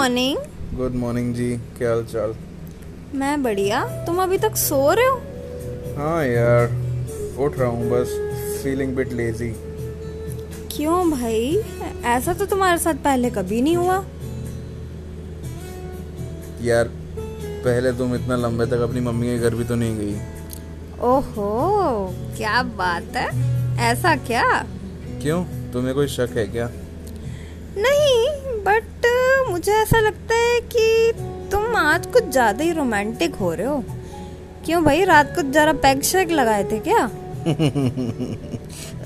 Morning good morning जी क्या हाल चाल मैं बढ़िया। तुम अभी तक सो रहे हो? हाँ यार उठ रहा हूँ बस फीलिंग बिट लेजी क्यों भाई? ऐसा तो तुम्हारे साथ पहले कभी नहीं हुआ। यार पहले तुम इतना लंबे तक अपनी मम्मी के घर भी तो नहीं गई। ओहो क्या बात है? ऐसा क्या? क्यों? तुम्हें कोई शक है क्या? नहीं बट मुझे ऐसा लगता है कि तुम आज कुछ ज़्यादा ही रोमांटिक हो रहे हो। क्यों भाई, रात को जरा पैग शेक लगाए थे क्या?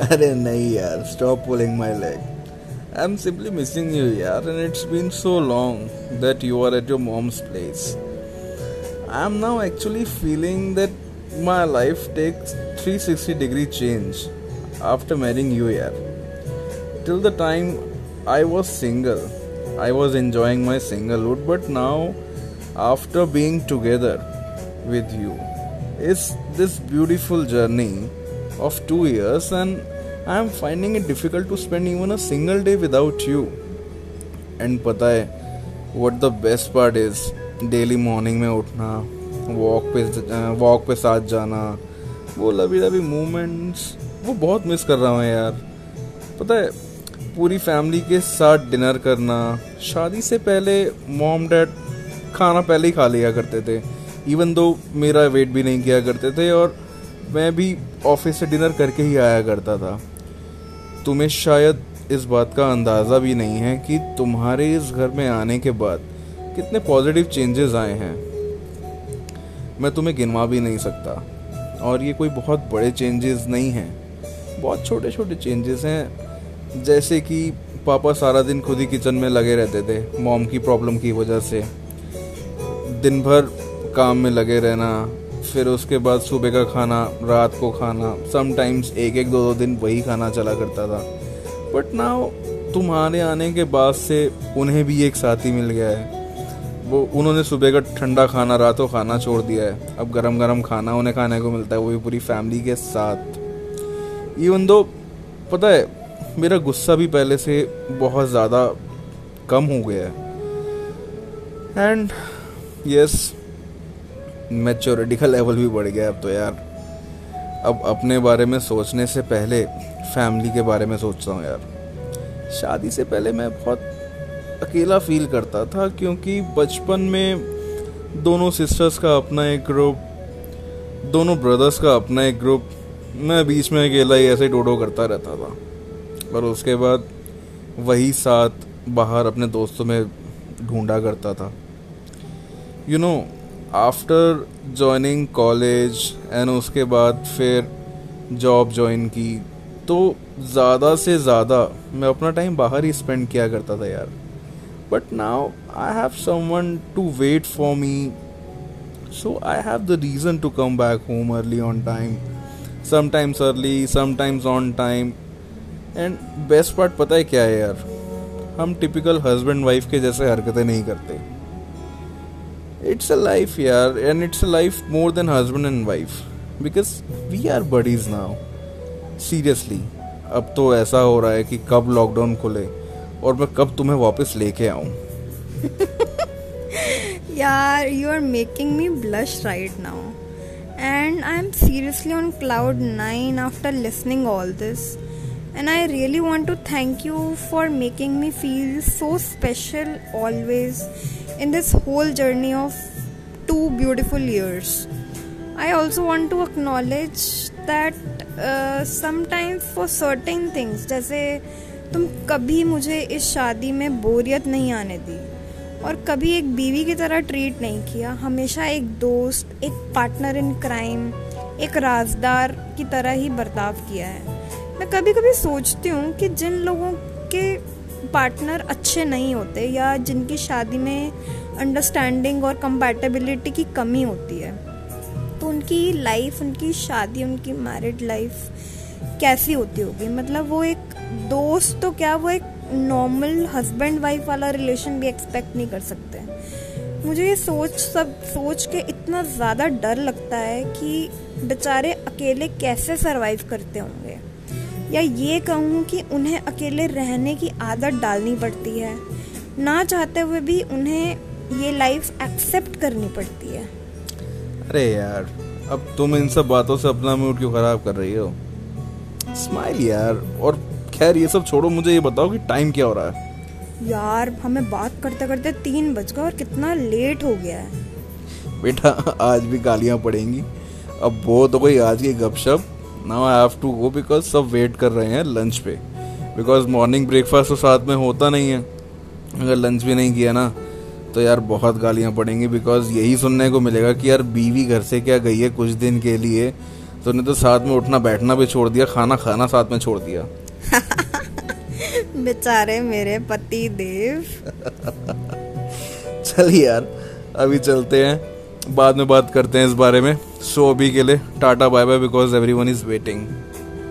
अरे नहीं यार stop pulling my leg I am simply missing you यार and it's been so long that you are at your mom's place I am now actually feeling that my life takes 360 degree change after marrying you yaar till the time i was single i was enjoying my singlehood but now after being together with you is this beautiful journey of 2 years and i am finding it difficult to spend even a single day without you and pata hai what the best part is daily morning में उठना walk पे walk पे साथ जाना वो लवी लवी moments वो बहुत miss कर रहा हूँ यार पता है पूरी फैमिली के साथ डिनर करना, शादी से पहले मॉम डैड खाना पहले ही खा लिया करते थे। इवन दो मेरा वेट भी नहीं किया करते थे और मैं भी ऑफ़िस से डिनर करके ही आया करता था। तुम्हें शायद इस बात का अंदाज़ा भी नहीं है कि तुम्हारे इस घर में आने के बाद कितने पॉजिटिव चेंजेस आए हैं। मैं तुम्हें गिनवा भी नहीं सकता। और ये कोई बहुत बड़े चेंजेस नहीं हैं। बहुत छोटे छोटे चेंजेस हैं। जैसे कि पापा सारा दिन खुद ही किचन में लगे रहते थे, मॉम की प्रॉब्लम की वजह से। दिन भर काम में लगे रहना, फिर उसके बाद सुबह का खाना, रात को खाना समटाइम्स एक एक दो दो दिन वही खाना चला करता था। बट नाउ तुम्हारे आने के बाद से उन्हें भी एक साथी मिल गया है। वो, उन्होंने सुबह का ठंडा खाना, रातों खाना छोड़ दिया है। अब गरम गरम खाना उन्हें खाने को मिलता है, वो भी पूरी फैमिली के साथ। इवन दो पता है मेरा गुस्सा भी पहले से बहुत ज़्यादा कम हो गया है। एंड यस मेच्योरिटी का लेवल भी बढ़ गया अब तो यार। अब अपने बारे में सोचने से पहले फैमिली के बारे में सोचता हूँ यार। शादी से पहले मैं बहुत अकेला फील करता था क्योंकि बचपन में दोनों सिस्टर्स का अपना एक ग्रुप दोनों ब्रदर्स का अपना एक ग्रुप मैं बीच में अकेला ही ऐसे डोडो करता रहता था। पर उसके बाद वही साथ बाहर अपने दोस्तों में ढूंढा करता था। You know after joining college and उसके बाद फिर जॉब जॉइन की तो ज़्यादा से ज़्यादा मैं अपना टाइम बाहर ही स्पेंड किया करता था यार। But now I have someone to wait for me so I have the reason to come back home early on time sometimes early sometimes on time and best part पता है क्या है यार? हम टिपिकल हस्बैंड वाइफ के जैसे हरकतें नहीं करते। इट्स अ लाइफ यार and it's a life more than husband and wife because we are buddies now seriously अब तो ऐसा हो रहा है कि कब लॉकडाउन खुले, और मैं कब तुम्हें वापस लेके आऊँ। यार you are making me blush right now and I am seriously on cloud nine after listening all this and I really want to thank you for making me feel so special always in this whole journey of two beautiful years. I also want to acknowledge that uh, sometimes for certain things, जैसे तुम कभी मुझे इस शादी में बोरियत नहीं आने दी और कभी एक बीवी की तरह ट्रीट नहीं किया हमेशा एक दोस्त एक पार्टनर इन क्राइम एक राजदार की तरह ही बर्ताव किया है मैं कभी कभी सोचती हूँ कि जिन लोगों के पार्टनर अच्छे नहीं होते या जिनकी शादी में अंडरस्टैंडिंग और कंपैटिबिलिटी की कमी होती है तो उनकी लाइफ उनकी शादी, उनकी मैरिड लाइफ कैसी होती होगी? मतलब वो एक दोस्त तो क्या वो एक नॉर्मल हस्बैंड वाइफ वाला रिलेशन भी एक्सपेक्ट नहीं कर सकते? मुझे ये सोच, सब सोच के इतना ज़्यादा डर लगता है कि बेचारे अकेले कैसे सरवाइव करते होंगे? या ये कहूँ कि उन्हें अकेले रहने की आदत डालनी पड़ती है। ना चाहते हुए भी उन्हें ये लाइफ एक्सेप्ट करनी पड़ती है। अरे यार अब तुम इन सब बातों से अपना मूड क्यों खराब कर रही हो? स्माइल यार और खैर ये सब छोड़ो मुझे ये बताओ कि टाइम क्या हो रहा है। यार हमें बात करते करते तीन बज गए और कितना लेट हो गया है। बेटा आज भी गालियाँ पड़ेंगी। अब वो तो कोई आज की गपशप। Now I have to go because सब वेट कर रहे हैं लंच पे। बिकॉज़ मॉर्निंग ब्रेकफास्ट तो साथ में होता नहीं है। अगर लंच भी नहीं किया ना तो यार बहुत गालियाँ पड़ेंगी बिकॉज़ यही सुनने को मिलेगा कि यार बीवी घर से क्या गई है कुछ दिन के लिए। तो ने तो साथ में उठना बैठना भी छोड़ दिया खाना खाना साथ में छोड़ दिया। बेचारे मेरे पति देव। चल यार अभी चलते हैं। बाद में बात करते हैं इस बारे में। सो अभी के लिए tata bye bye because everyone is waiting